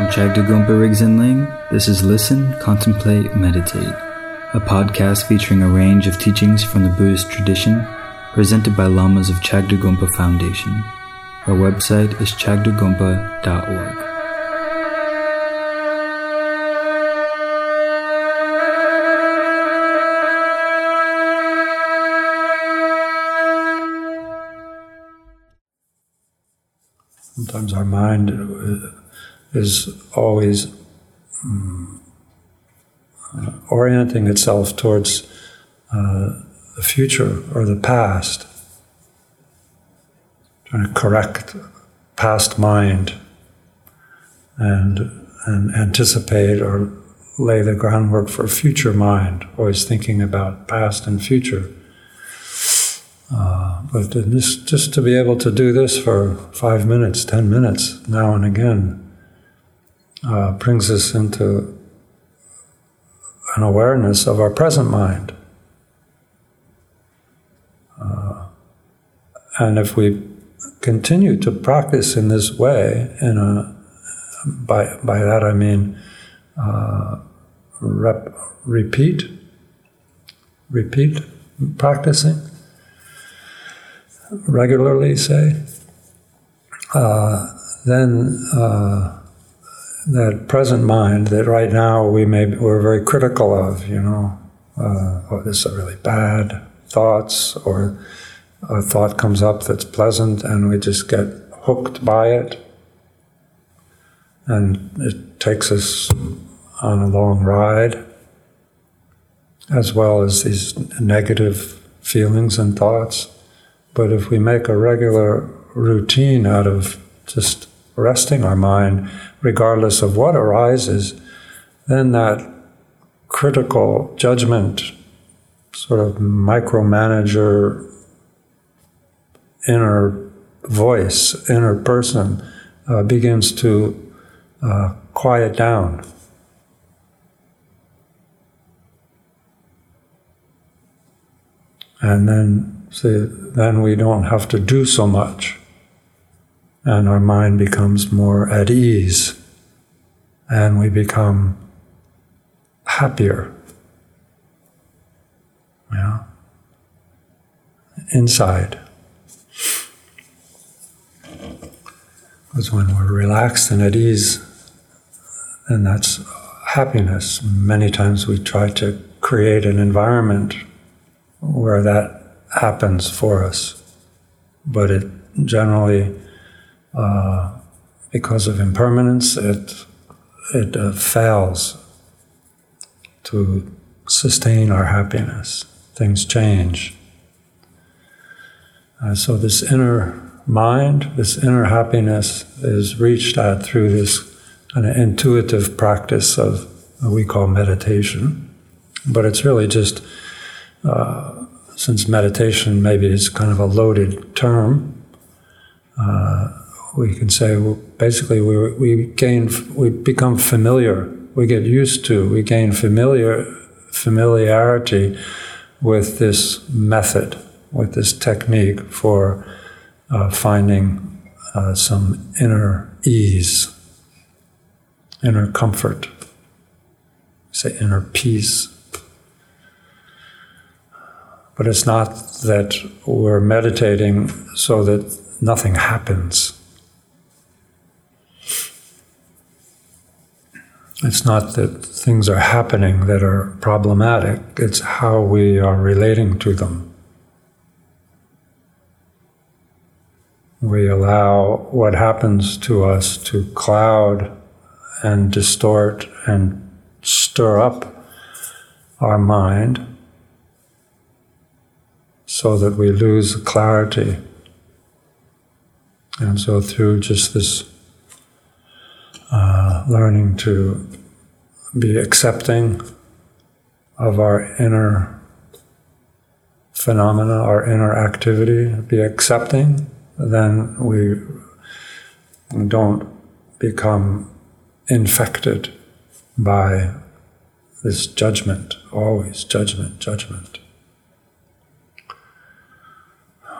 From Chagdugumpa Rigdzin Ling, this is Listen, Contemplate, Meditate, a podcast featuring a range of teachings from the Buddhist tradition presented by Lamas of Chagdud Gonpa Foundation. Our website is chagdugumpa.org. Sometimes our mind uh, is always um, orienting itself towards uh, the future or the past, trying to correct past mind and, and anticipate or lay the groundwork for future mind, always thinking about past and future. Uh, but this, just to be able to do this for five minutes, ten minutes, now and again, uh, brings us into an awareness of our present mind. Uh, and if we continue to practice in this way, in a, by, by that I mean uh, rep, repeat, repeat practicing, regularly, say, uh, then uh, that present mind that right now we may we're very critical of, you know, uh, oh, this is a really bad thoughts, or a thought comes up that's pleasant, and we just get hooked by it, and it takes us on a long ride, as well as these negative feelings and thoughts. But if we make a regular routine out of just resting our mind, regardless of what arises, then that critical judgment, sort of micromanager, inner voice, inner person, uh, begins to uh, quiet down. And then, see, then we don't have to do so much and our mind becomes more at ease and we become happier. Yeah. Inside. Because when we're relaxed and at ease, then that's happiness. Many times we try to create an environment where that happens for us, but it generally uh, because of impermanence, it it uh, fails to sustain our happiness. Things change. Uh, so this inner mind, this inner happiness, is reached at through this of intuitive practice of what we call meditation. But it's really just uh, since meditation maybe is kind of a loaded term. Uh, we can say well, basically we, we gain we become familiar. We get used to we gain familiar familiarity with this method with this technique for uh, finding uh, some inner ease inner comfort. Say inner peace. But it's not that we're meditating so that nothing happens It's not that things are happening that are problematic, it's how we are relating to them. We allow what happens to us to cloud and distort and stir up our mind so that we lose clarity. And so, through just this learning to be accepting of our inner phenomena, our inner activity, be accepting, then we don't become infected by this judgment, always judgment, judgment.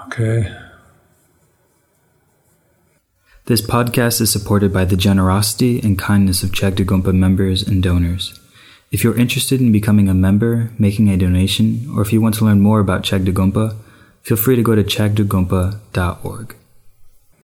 Okay. This podcast is supported by the generosity and kindness of Chagdud Gonpa members and donors. If you're interested in becoming a member, making a donation, or if you want to learn more about Chagdud Gonpa, feel free to go to chagdagompa.org.